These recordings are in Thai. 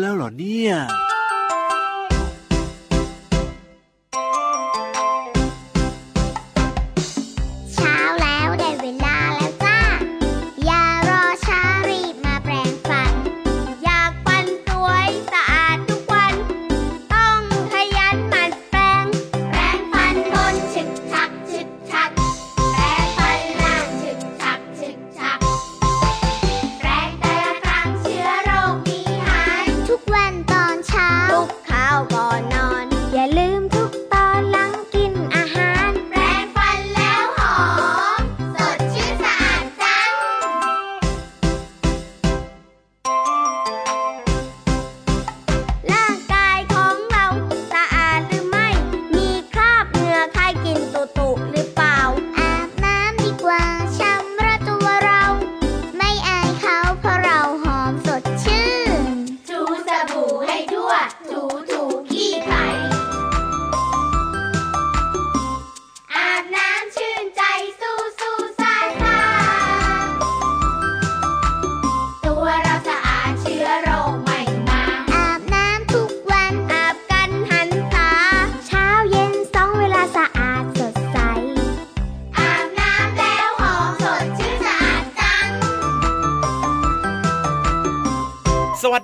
แล้วเหรอเนี่ย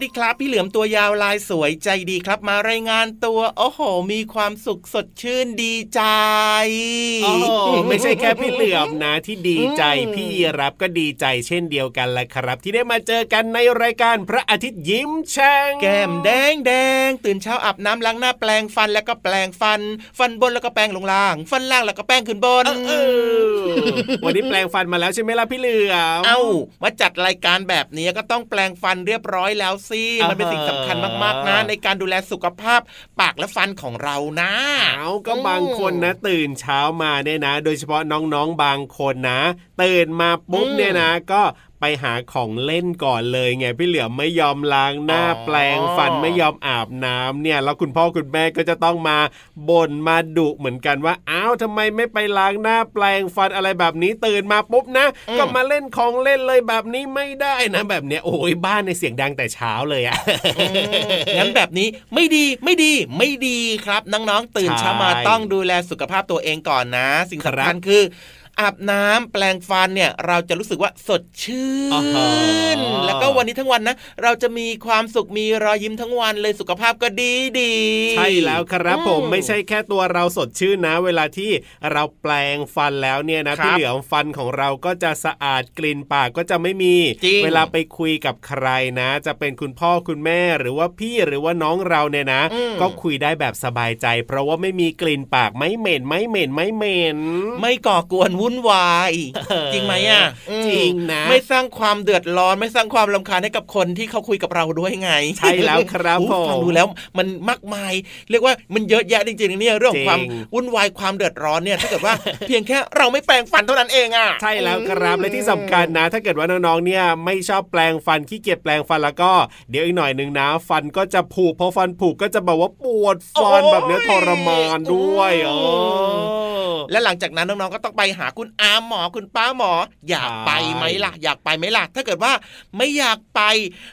ดีครับ พี่เหลือมตัวยาวลายสวยใจดีครับ มารายงานตัว โอ้โห มีความสุขสดชื่นดีใจโอ้ไม่ใช่แค่พี่เหลือมนะที่ดีใจพี่รับก็ดีใจเช่นเดียวกันแหละครับ ที่ได้มาเจอกันในรายการพระอาทิตย์ยิ้มแฉ่งแก้มแดงแดงตื่นเช้าอาบน้ำล้างหน้าแปลงฟันแล้วก็แปลงฟัน ฟันบนแล้วก็แปลงลงล่าง ฟันล่างแล้วก็แป้งขึ้นบนวันนี้แปลงฟันมาแล้วใช่ไหมล่ะพี่เหลือมเอ้ามาจัดรายการแบบนี้ก็ต้องแปลงฟันเรียบร้อยแล้วสิมันเป็นสิ่งสำคัญมากๆนะในการดูแลสุขภาพปากและฟันของเรานะเอาก็บางคนนะ ตื่นเช้ามาเนี่ยนะ โดยเฉพาะน้องๆบางคนนะ ตื่นมาปุ๊บเนี่ยนะ ก็ไปหาของเล่นก่อนเลยไงพี่เหลือมไม่ยอมล้างหน้าแปลงฟันไม่ยอมอาบน้ำเนี่ย แล้วคุณพ่อคุณแม่ก็จะต้องมาบ่นมาดุเหมือนกันว่าอ้าวทำไมไม่ไปล้างหน้าแปลงฟันอะไรแบบนี้ตื่นมาปุ๊บนะ ก็มาเล่นของเล่นเลยแบบนี้ไม่ได้นะแบบเนี้ยโอ้ยบ้านในเสียงดังแต่เช้าเลยอะงั้นแบบนี้ไม่ดีไม่ดีไม่ดีครับน้องๆตื่นเช้ามาต้องดูแลสุขภาพตัวเองก่อนนะ สิ่งสำคัญคือ อาบน้ำแปลงฟันเนี่ยเราจะรู้สึกว่าสดชื่น แล้วก็วันนี้ทั้งวันนะ เราจะมีความสุขมีรอยยิ้มทั้งวันเลยสุขภาพก็ดีดีใช่แล้วครับผมไม่ใช่แค่ตัวเราสดชื่นนะ เวลาที่เราแปลงฟันแล้วเนี่ยนะที่เหลือฟันของเราก็จะสะอาดกลิ่นปากก็จะไม่มี เวลาไปคุยกับใครนะ จะเป็นคุณพ่อคุณแม่หรือว่าพี่หรือว่าน้องเราเนี่ยนะ ก็คุยได้แบบสบายใจ เพราะว่าไม่มีกลิ่นปากไม่เหม็นไม่เหม็นไม่เหม็นไม่ก่อกวนวุ่นวาย จริงไหมอะจริงนะ ไม่สร้างความเดือดร้อนไม่สร้างความลำคาญให้กับคนที่เขาคุยกับเราด้วยไง ใช่แล้วครับผมฟังดูแล้วมันมากมาย เรียกว่ามันเยอะแยะจริงๆเนี่ยเรื่องความวุ่นวายความเดือดร้อนเนี่ยถ้าเกิดว่าเพียงแค่เราไม่แปลงฟันเท่านั้นเองอะใช่แล้วครับและที่สำคัญนะ ถ้าเกิดว่าน้องๆเนี่ยไม่ชอบแปลงฟันขี้เกียจแปลงฟันแล้วก็เดี๋ยวอีกหน่อยหนึ่งนะ ฟันก็จะผุพอฟันผุก็จะแบบว่าปวดฟันแบบนี้ทรมานด้วยอ๋อและหลังจากนั้นน้องๆก็ต้องไปหาคุณอาหมอคุณป้าหมอ อยากไปไหมล่ะ อยากไปไหมล่ะ ถ้าเกิดว่าไม่อยากไป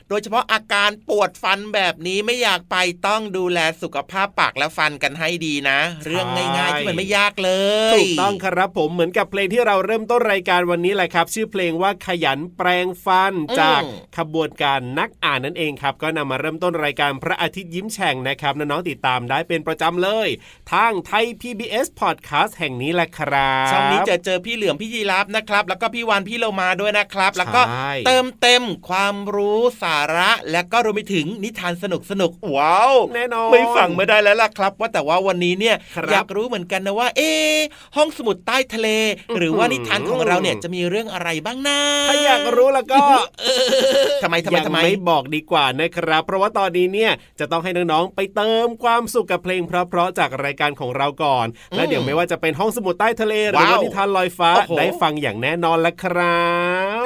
โดยเฉพาะอาการปวดฟันแบบนี้ไม่อยากไปต้องดูแลสุขภาพปากและฟันกันให้ดีนะ เรื่องง่ายๆที่มันไม่ยากเลยถูกต้องครับผมเหมือนกับเพลงที่เราเริ่มต้นรายการวันนี้แหละครับ ชื่อเพลงว่าขยันแปลงฟันจากขบวนการนักอ่านนั่นเองครับ ก็นำมาเริ่มต้นรายการพระอาทิตย์ยิ้มแฉ่งนะครับน้องๆติดตามได้เป็นประจำเลย ทางไทย PBS Podcast แห่งนี้แหละครับช่องนี้จะเจอพี่เหลือมพี่ยีรับนะครับ แล้วก็พี่วานพี่โลมาด้วยนะครับ แล้วก็เติมเต็มความรู้สาระและก็รวมไปถึงนิทานสนุกสนุกว้าวแน่นอนไม่ฟังไม่ได้แล้วล่ะครับ ว่าแต่ว่าวันนี้เนี่ยอยากรู้เหมือนกันนะว่า เอ๊ห้องสมุดใต้ทะเล หรือว่านิทานของเราเนี่ยจะมีเรื่องอะไรบ้างนะถ้าอยากรู้แล้วก็ทำไมทำไมทำไมไม่บอกดีกว่านะครับ เพราะว่าตอนนี้เนี่ยจะต้องให้น้องๆไปเติมความสุขกับเพลงเพราะๆจากรายการของเราก่อน แล้วเดี๋ยวไม่ว่าจะเป็นห้องสมุดใต้ทะเลหรือว่านิทานลอยฟ้าได้ฟังอย่างแน่นอนแล้วครับ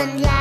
open light.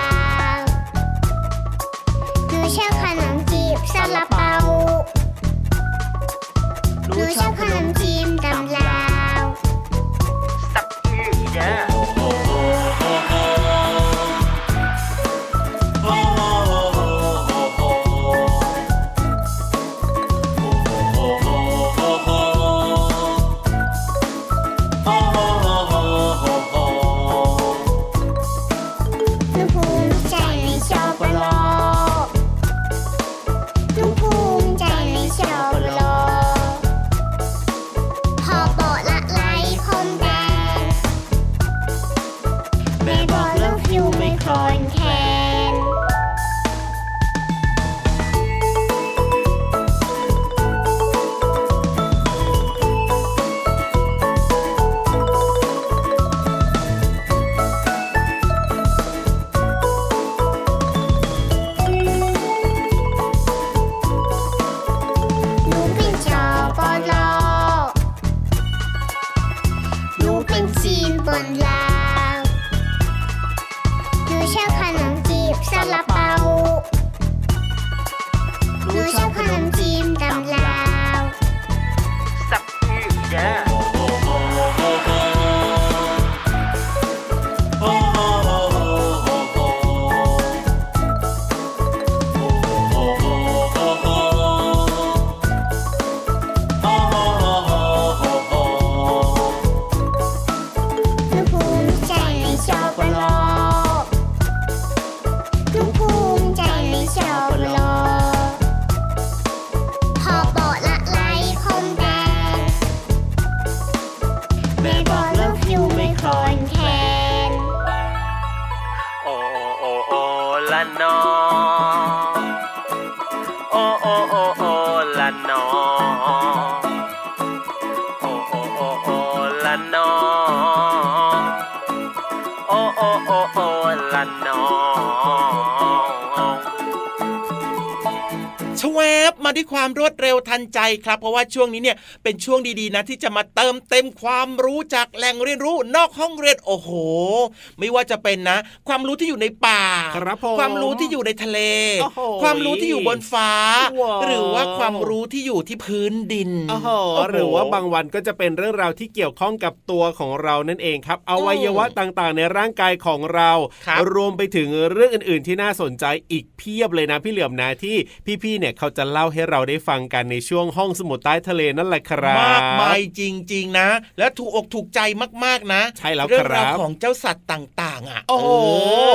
name of love you'll be crying มาด้วยความรวดเร็วทันใจครับ เพราะว่าช่วงนี้เนี่ยเป็นช่วงดีๆนะที่จะมาเติมเต็มความรู้จากแหล่งเรียนรู้นอกห้องเรียนโอ้โห ไม่ว่าจะเป็นนะ ความรู้ที่อยู่ในป่าครับผมความรู้ที่อยู่ในทะเลโอ้โหความรู้ที่อยู่บนฟ้าว้าวหรือว่าความรู้ที่อยู่ที่พื้นดินโอ้โหโอ้โหหรือว่าบางวันก็จะเป็นเรื่องราวที่เกี่ยวข้องกับตัวของเรานั่นเองครับอวัยวะต่างๆ ในร่างกายของเราครับรวมไปถึงเรื่องอื่น ๆ ที่น่าสนใจอีกเพียบเลยนะพี่เหลือมนะที่พี่ๆเนี่ยเขาจะเล่าให้เราได้ฟังกันในช่วงห้องสมุดใต้ทะเลนั่นแหละครับมากมายจริง ๆ นะ และถูกอกถูกใจมากๆนะ ใช่แล้วเรื่องครัราวบของเจ้าสัตว์ต่างๆ อะ โอ้โห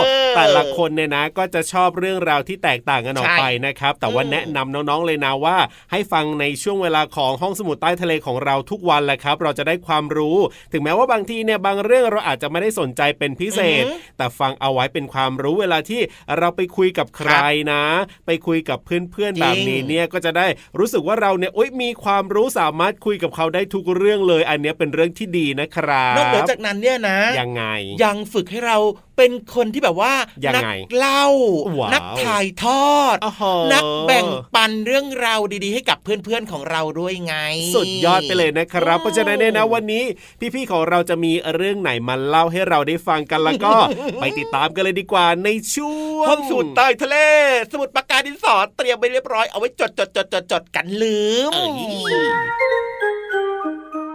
เออแต่ละคนเนี่ยนะก็จะชอบเรื่องราวที่แตกต่างกันออกใช่ไปนะครับ แต่ว่าอืมแนะนำน้องๆเลยนะว่า ให้ฟังในช่วงเวลาของห้องสมุดใต้ทะเลของเราทุกวันแหละครับ เราจะได้ความรู้ ถึงแม้ว่าบางทีเนี่ยบางเรื่องเราอาจจะไม่ได้สนใจเป็นพิเศษ แต่ฟังเอาไว้เป็นความรู้เวลาที่เราไปคุยกับใครนะ ไปคุยกับเพื่อนๆแบบนี้เนี่ยก็จะได้รู้สึกว่าเราเนี่ยโอ๊ยมีความรู้สามารถคุยกับเขาได้ทุกเรื่องเลย อันเนี้ยเป็นเรื่องที่ดีนะครับนอกเหนือจากนั้นเนี่ยนะ ยังไง ยังฝึกให้เราเป็นคนที่แบบว่ายังนัไงเล่าว้าวนัถ่ายทอดโอ้โหนักแบ่งปันเรื่องราวดีๆ ให้กับเพื่อนๆของเราด้วยไง สุดยอดไปเลยนะครับโอ้เพราะฉะนั้นเนี่ยนะวันนี้พี่ๆของเราจะมีเรื่องไหนมาเล่าให้เราได้ฟังกันแล้วก็ ไปติดตามกันเลยดีกว่าในช่วงห้องสูตรใต้ทะเล สมุดปากกาดินสอเตรียมไปเรียบร้อยเอาไว้จดจดจดจดจดกันลืมเอ้ย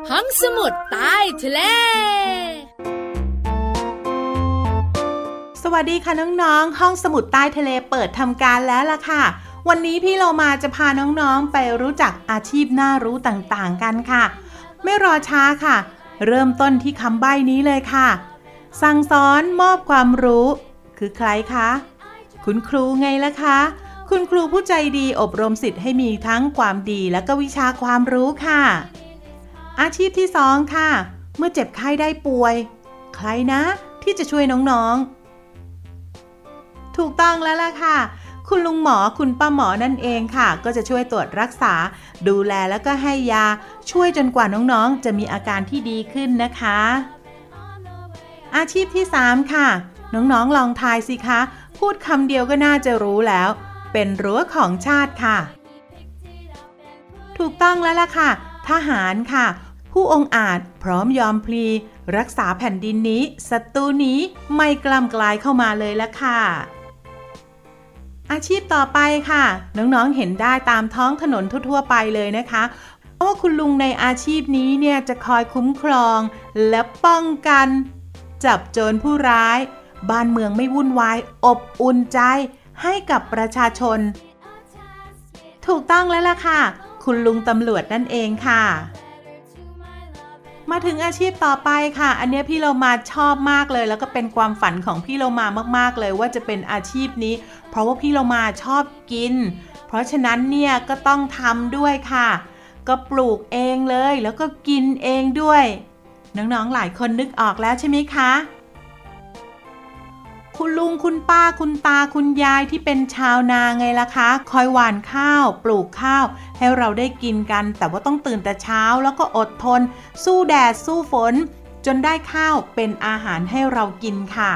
ห้องสมุดใต้ทะเลสวัสดีค่ะน้องๆ ห้องสมุดใต้ทะเลเปิดทำการแล้วล่ะค่ะ วันนี้พี่เรามาจะพาน้องๆ ไปรู้จักอาชีพน่ารู้ต่างๆกันค่ะ ไม่รอช้าค่ะ เริ่มต้นที่คำใบ้นี้เลยค่ะ สั่งสอนมอบความรู้ คือใครคะ คุณครูไงล่ะคะ คุณครูผู้ใจดีอบรมสิทธิ์ให้มีทั้งความดีและก็วิชาความรู้ค่ะ อาชีพที่สองค่ะ เมื่อเจ็บไข้ได้ป่วย ใครนะที่จะช่วยน้องๆ ถูกต้องแล้วล่ะค่ะ คุณลุงหมอคุณป้าหมอนั่นเองค่ะ ก็จะช่วยตรวจรักษา ดูแลแล้วก็ให้ยา ช่วยจนกว่าน้องๆ จะมีอาการที่ดีขึ้นนะคะ อาชีพที่ 3 ค่ะ น้องๆลองทายสิคะ พูดคำเดียวก็น่าจะรู้แล้ว เป็นรั้วของชาติค่ะ ถูกต้องแล้วล่ะค่ะ ทหารค่ะ ผู้องอาจพร้อมยอมพลี รักษาแผ่นดินนี้ศัตรูนี้ไม่กล้ำกลายเข้ามาเลยละค่ะ อาชีพต่อไปค่ะ น้องๆเห็นได้ตามท้องถนนทั่วๆไปเลยนะคะเพราะว่าคุณลุงในอาชีพนี้เนี่ยจะคอยคุ้มครอง และป้องกัน จับโจรผู้ร้าย บ้านเมืองไม่วุ่นวาย อบอุ่นใจ ให้กับประชาชน ถูกต้องแล้วล่ะค่ะ คุณลุงตำรวจนั่นเองค่ะ มาถึงอาชีพต่อไปค่ะ อันนี้พี่เรามาชอบมากเลย แล้วก็เป็นความฝันของพี่เรามามากๆเลยว่าจะเป็นอาชีพนี้ เพราะว่าพี่เรามาชอบกิน เพราะฉะนั้นเนี่ยก็ต้องทำด้วยค่ะ ก็ปลูกเองเลย แล้วก็กินเองด้วย น้องๆหลายคนนึกออกแล้วใช่ไหมคะ คุณลุงคุณป้าคุณตาคุณยายที่เป็นชาวนาไงล่ะคะ คอยหว่านข้าว ปลูกข้าว ให้เราได้กินกัน แต่ว่าต้องตื่นแต่เช้าแล้วก็อดทน สู้แดดสู้ฝน จนได้ข้าวเป็นอาหารให้เรากินค่ะ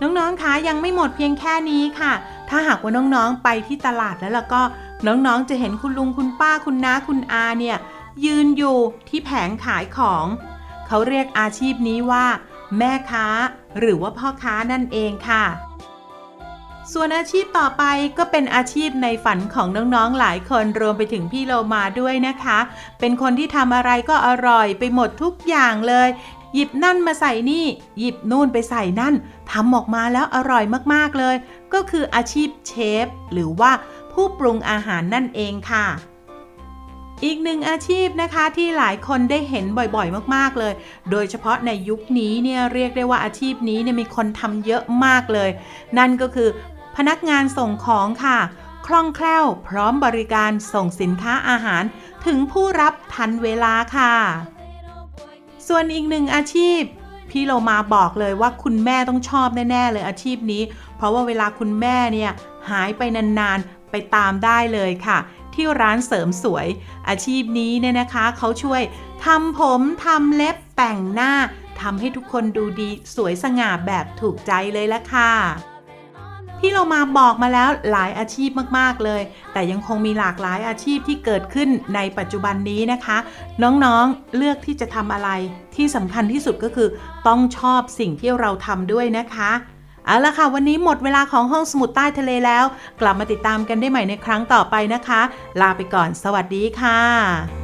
น้องๆ คะยังไม่หมดเพียงแค่นี้ค่ะ ถ้าหากว่าน้องๆ ไปที่ตลาดแล้วล่ะก็ น้องๆ จะเห็นคุณลุงคุณป้าคุณน้าคุณอาเนี่ย ยืนอยู่ที่แผงขายของ เขาเรียกอาชีพนี้ว่า แม่ค้า หรือว่าพ่อค้านั่นเองค่ะ ส่วนอาชีพต่อไปก็เป็นอาชีพในฝันของน้องๆหลายคนรวมไปถึงพี่โลมาด้วยนะคะ เป็นคนที่ทำอะไรก็อร่อยไปหมดทุกอย่างเลย หยิบนั่นมาใส่นี่ หยิบนู่นไปใส่นั่นทำออกมาแล้วอร่อยมากๆเลย ก็คืออาชีพเชฟหรือว่าผู้ปรุงอาหารนั่นเองค่ะ อีกหนึ่งอาชีพนะคะที่หลายคนได้เห็นบ่อยๆ มากๆเลย โดยเฉพาะในยุคนี้เนี่ยเรียกได้ว่าอาชีพนี้เนี่ยมีคนทำเยอะมากเลย นั่นก็คือพนักงานส่งของค่ะ คล่องแคล่ว พร้อมบริการส่งสินค้าอาหาร ถึงผู้รับทันเวลาค่ะ ส่วนอีกหนึ่งอาชีพพี่โลมาบอกเลยว่าคุณแม่ต้องชอบแน่ ๆ เลยอาชีพนี้ เพราะว่าเวลาคุณแม่เนี่ยหายไปนานๆไปตามได้เลยค่ะ ที่ร้านเสริมสวย อาชีพนี้เนี่ยนะคะเขาช่วยทำผมทำเล็บแต่งหน้าทำให้ทุกคนดูดีสวยสง่าแบบถูกใจเลยละค่ะที่เรามาบอกมาแล้วหลายอาชีพมากๆเลย แต่ยังคงมีหลากหลายอาชีพที่เกิดขึ้นในปัจจุบันนี้นะคะ น้องๆเลือกที่จะทำอะไรที่สำคัญที่สุดก็คือ ต้องชอบสิ่งที่เราทำด้วยนะคะ เอาละค่ะ วันนี้หมดเวลาของห้องสมุดใต้ทะเลแล้ว กลับมาติดตามกันได้ใหม่ในครั้งต่อไปนะคะ ลาไปก่อน สวัสดีค่ะ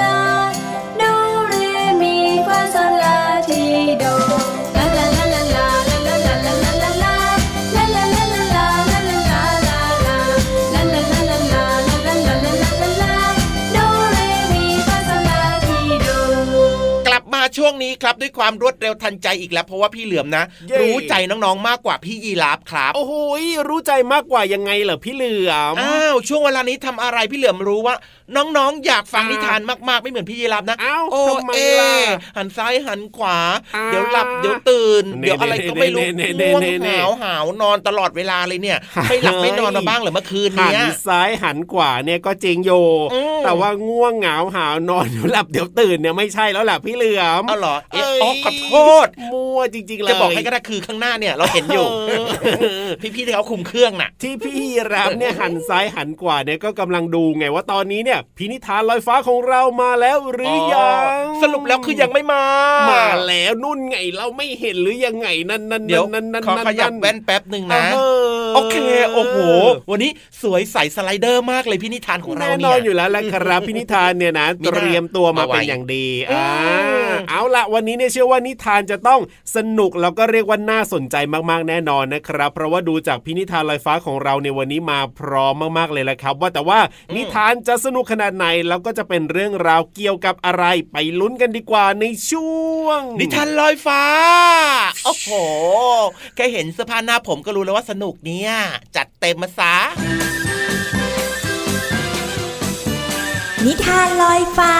ด้วยความรวดเร็วทันใจอีกแล้ว เพราะว่าพี่เหลือมนะ รู้ใจน้องๆมากกว่าพี่ยีราฟครับ โอ้โหรู้ใจมากกว่ายังไงเหรอพี่เหลือมอ้าวช่วงเวลานี้ทำอะไรพี่เหลือมรู้ว่า น้องๆ อยากฟังนิทานมากๆไม่เหมือนพี่ยีราฟนะอ้าวโอ้เอหันซ้ายหันขวา เดี๋ยวหลับเดี๋ยวตื่น เดี๋ยวอะไรก็ไม่รู้ง่วงหาวหาวนอนตลอดเวลาเลยเนี่ยไม่หลับไม่นอนมาบ้างหรือเมื่อคืนเนี้ยหันซ้ายหันขวาเนี่ยก็จริงโย แต่ว่าง่วงเหงาหาวนอนเดี๋ยวหลับเดี๋ยวตื่นเนี่ยไม่ใช่แล้วแหละพี่เหลือมเอาเหรอเอ๊ะเอ้ยอ๋อขอโทษมั่วจริงๆเลยจะบอกให้ก็ได้คือข้างหน้าเนี่ยเราเห็นอยู่ พี่ๆที่เขาคุมเครื่องน่ะ ที่พี่รับเนี่ยหันซ้ายหันขวาเนี่ยก็กำลังดูไงว่าตอนนี้เนี่ยพินิธานลอยฟ้าของเรามาแล้วหรือยังสรุปแล้วคือยังไม่มา มาแล้วนุ่นไงเราไม่เห็นหรือยังไงนั่นนั่นเดี๋ยวนั่นนั่นขอขยับแว่นแป๊บหนึ่งนะเออโอเคโอ้โหวันนี้สวยใสสไลเดอร์มากเลยพี่นิทานของเราแน่นเนี่อนยอยู่แล้วแหละครับพินิธานเนี่ยนะมีเตหน้ารียมตัวมามาไว้เป็นอย่างดีอือ่าม เอาละวันนี้เนี่ยเชื่อว่านิทานจะต้องสนุกแล้วก็เรียกว่าน่าสนใจมากๆแน่นอนนะครับ เพราะว่าดูจากพินิธานลอยฟ้าของเราในวันนี้มาพร้อมมากๆเลยแหละครับ ว่าแต่ว่านิทานจะสนุกขนาดไหนแล้วก็จะเป็นเรื่องราวเกี่ยวกับอะไรไปลุ้นกันดีกว่าในช่วง นิทานลอยฟ้าโอ้โหแค่เห็นเสื้อผ้าหน้าผมก็รู้แล้วว่าสนุกเนี่ยจัดเต็มมาซะนิทานลอยฟ้า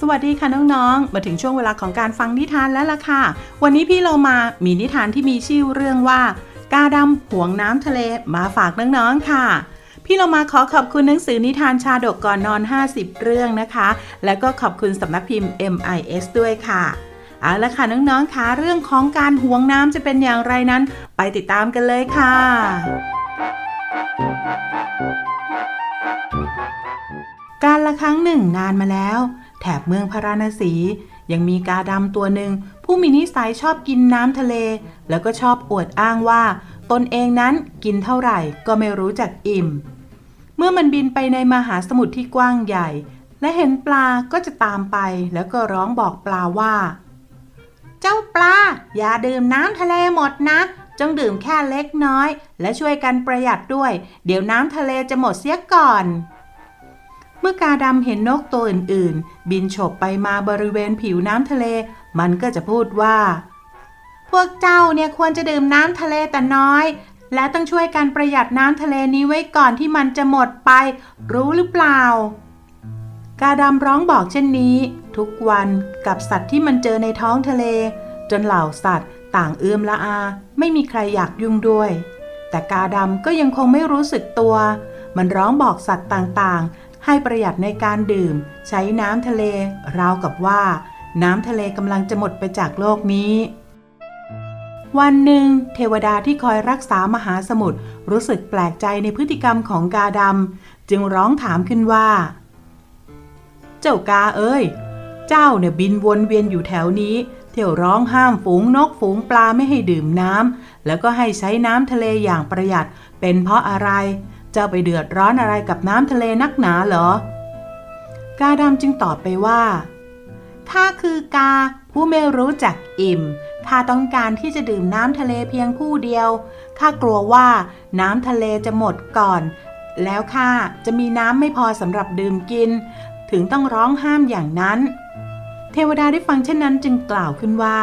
สวัสดีค่ะน้องๆ มาถึงช่วงเวลาของการฟังนิทานแล้วล่ะค่ะ วันนี้พี่เรามามีนิทานที่มีชื่อเรื่องว่า กาดำห่วงน้ำทะเลมาฝากน้องๆค่ะ พี่เรามาขอขอบคุณหนังสือนิทานชาดกก่อนนอน 50 เรื่องนะคะ แล้วก็ขอบคุณสำนักพิมพ์ MIS ด้วยค่ะ เอาละค่ะน้องๆค่ะเรื่องของการห่วงน้ำจะเป็นอย่างไรนั้น ไปติดตามกันเลยค่ะการละครั้งหนึ่งนานมาแล้ว แถบเมืองพาราณสี ยังมีกาดำตัวหนึ่ง ผู้มีนิสัยชอบกินน้ำทะเล แล้วก็ชอบอวดอ้างว่า ตนเองนั้นกินเท่าไหร่ก็ไม่รู้จักอิ่ม เมื่อมันบินไปในมหาสมุทรที่กว้างใหญ่ และเห็นปลาก็จะตามไป แล้วก็ร้องบอกปลาว่า เจ้าปลา อย่าดื่มน้ำทะเลหมดนะจงดื่มแค่เล็กน้อย และช่วยกันประหยัดด้วย เดี๋ยวน้ำทะเลจะหมดเสียก่อน มื่อกาดำเห็นนกตัวอื่นๆ บินฉบไปมาบริเวณผิวน้ำทะเล มันก็จะพูดว่า พวกเจ้าเนี่ยควรจะดื่มน้ำทะเลแต่น้อย และต้องช่วยกันประหยัดน้ำทะเลนี้ไว้ก่อนที่มันจะหมดไป รู้หรือเปล่า กาดำร้องบอกเช่นนี้ ทุกวันกับสัตว์ที่มันเจอในท้องทะเล จนเหล่าสัตว์ ต่างเอื้อมละอา ไม่มีใครอยากยุ่งด้วย แต่กาดำก็ยังคงไม่รู้สึกตัว มันร้องบอกสัตว์ต่างๆ ให้ประหยัดในการดื่ม ใช้น้ำทะเล ราวกับว่า น้ำทะเลกำลังจะหมดไปจากโลกนี้ วันหนึ่ง เทวดาที่คอยรักษามหาสมุทรรู้สึกแปลกใจในพฤติกรรมของกาดำจึงร้องถามขึ้นว่า เจ้ากาเอ้ย เจ้าเนี่ยบินวนเวียนอยู่แถวนี้ เที่ยวร้องห้ามฝูงนกฝูงปลาไม่ให้ดื่มน้ำแล้วก็ให้ใช้น้ำทะเลอย่างประหยัดเป็นเพราะอะไร เจ้าไปเดือดร้อนอะไรกับน้ำทะเลนักหนาเหรอ กาดำจึงตอบไปว่าข้าคือกาผู้ไม่รู้จักอิ่มข้าต้องการที่จะดื่มน้ำทะเลเพียงผู้เดียว ข้ากลัวว่าน้ำทะเลจะหมดก่อน แล้วข้าจะมีน้ำไม่พอสำหรับดื่มกิน ถึงต้องร้องห้ามอย่างนั้น เทวดาได้ฟังเช่นนั้นจึงกล่าวขึ้นว่า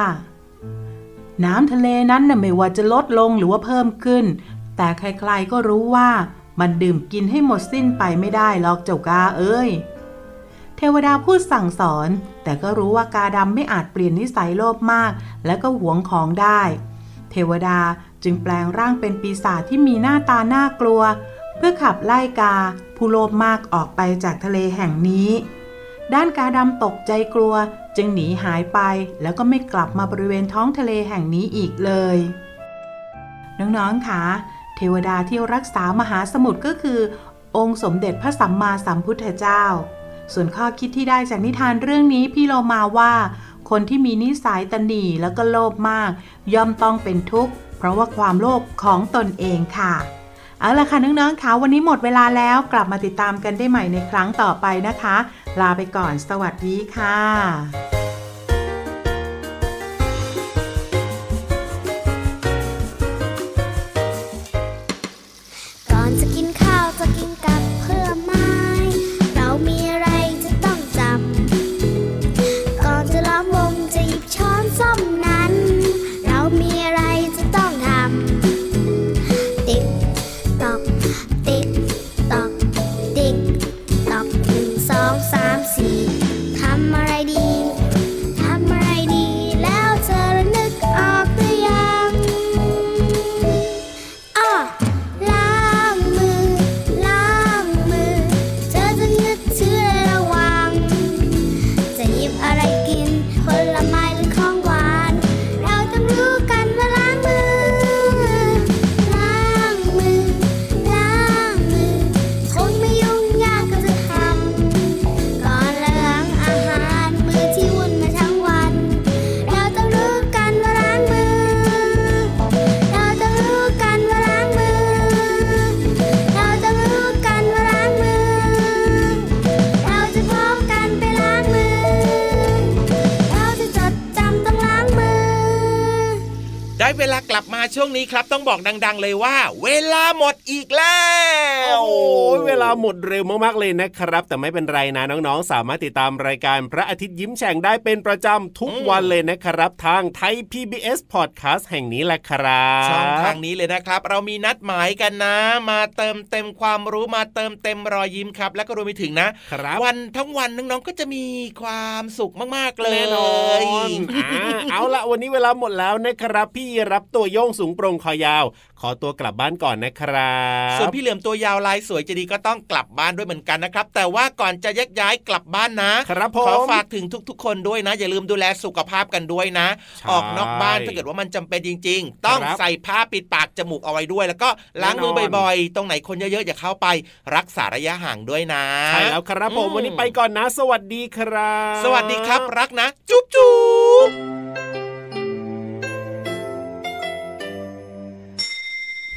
น้ำทะเลนั้นน่ะไม่ว่าจะลดลงหรือว่าเพิ่มขึ้น แต่ใครๆก็รู้ว่า มันดื่มกินให้หมดสิ้นไปไม่ได้หรอกเจ้ากาเอ้ย เทวดาพูดสั่งสอน แต่ก็รู้ว่ากาดำไม่อาจเปลี่ยนนิสัยโลภมาก และก็หวงของได้ เทวดาจึงแปลงร่างเป็นปีศาจที่มีหน้าตาน่ากลัว เพื่อขับไล่กา ผู้โลภมากออกไปจากทะเลแห่งนี้ ด้านกาดำตกใจกลัวจึงหนีหายไปแล้วก็ไม่กลับมาบริเวณท้องทะเลแห่งนี้อีกเลย น้องๆคะ ทวดาที่รักษามหาสมุทรก็คือ องค์สมเด็จพระสัมมาสัมพุทธเจ้า ส่วนข้อคิดที่ได้จากนิทานเรื่องนี้พี่โลมาว่า คนที่มีนิสัยตนีแล้วก็โลภมาก ย่อมต้องเป็นทุกข์ เพราะว่าความโลภของตนเองค่ะเอาละค่ะน้องๆคะวันนี้หมดเวลาแล้วกลับมาติดตามกันได้ใหม่ในครั้งต่อไปนะคะ ลาไปก่อนสวัสดีค่ะ ช่วงนี้ครับต้องบอกดัง ๆ เลยว่า เวลาหมดอีกแล้วโอ้ยเวลาหมดเร็วมากๆเลยนะครับ แต่ไม่เป็นไรนะน้องๆ สามารถติดตามรายการพระอาทิตย์ยิ้มแฉ่งได้เป็นประจำทุกวันเลยนะครับ ทางไทย PBS Podcast แห่งนี้แหละครับช่องทางนี้เลยนะครับ เรามีนัดหมายกันนะ มาเติมเต็มความรู้มาเติมเต็มรอยยิ้มครับ แล้วก็รวมไปถึงนะครับวันทั้งวันน้องๆก็จะมีความสุขมากๆเลยแน่นอนอ่าเอาละวันนี้เวลาหมดแล้วนะครับ พี่รับตัวโยงสูงโปร่งคอยาว ขอตัวกลับบ้านก่อนนะครับส่วนพี่เหลือมตัวยาวลายสวยใจะดีก็ต้องกลับบ้านด้วยเหมือนกันนะครับ แต่ว่าก่อนจะแยกย้ายกลับบ้านนะครับผมขอฝากถึงทุก ๆ คนด้วยนะ อย่าลืมดูแลสุขภาพกันด้วยนะใช่ออกนอกบ้านถ้าเกิดว่ามันจำเป็นจริง ๆ ต้องครับใส่ผ้าปิดปากจมูกเอาไว้ด้วย แล้วก็ล้างมือแน่นอนบ่อยๆ ตรงไหนคนเยอะๆอย่าเข้าไปรักษาระยะห่างด้วยนะใช่แล้วครับผมอืมวันนี้ไปก่อนนะ สวัสดีครับ สวัสดีครับรักนะ จุ๊บจุ๊บ